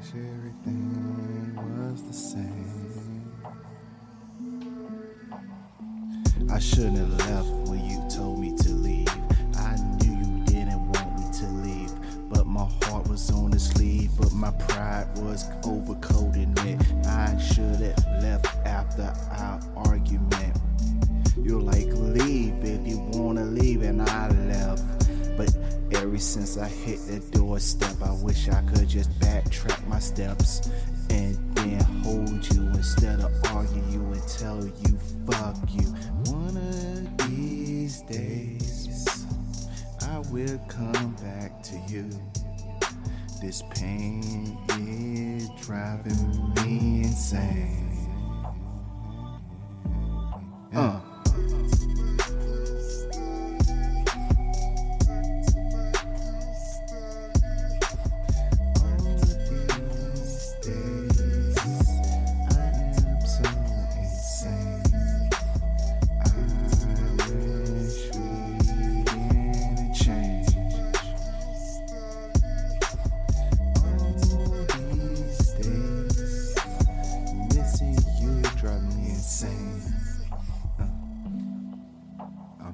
everything was the same. I shouldn't have left when you told me to leave. I knew you didn't want me to leave, but my heart was on the sleeve, but my pride was overcoating it. I should have left ever since I hit the doorstep, I wish I could just backtrack my steps and then hold you instead of argue you and tell you fuck you. One of these days, I will come back to you. This pain is driving me insane.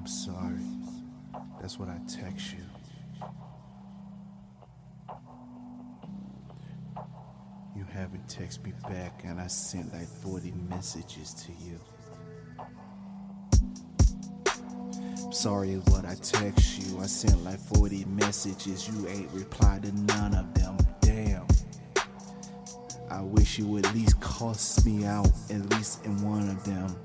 I'm sorry. That's what I text you. You haven't texted me back, and I sent like 40 messages to you. Sorry what I text you. I sent like 40 messages. You ain't replied to none of them. Damn. I wish you would at least cuss me out, at least in one of them.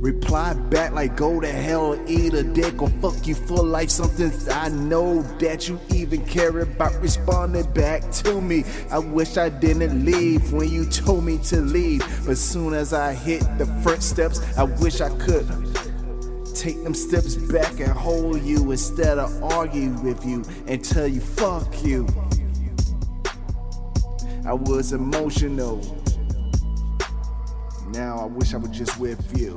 Reply back like go to hell, eat a dick, or fuck you for life. Something I know that you even care about responding back to me. I wish I didn't leave when you told me to leave. But soon as I hit the front steps, I wish I could take them steps back and hold you instead of argue with you and tell you fuck you. I was emotional. Now I wish I was just with you.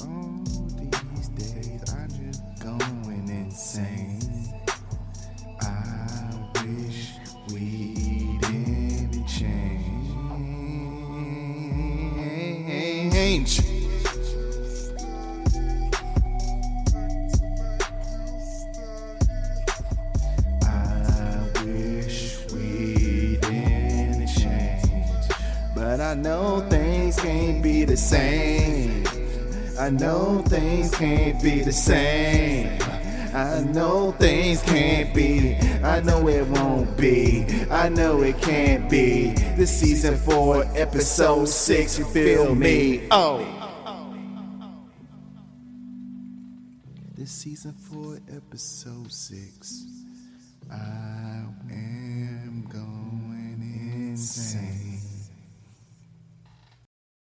All these days I'm just going insane. I wish we didn't change. I know things can't be the same. I know things can't be the same. I know things can't be. I know it won't be. I know it can't be. This season four, episode six, you feel me? Oh. This season four, episode six. I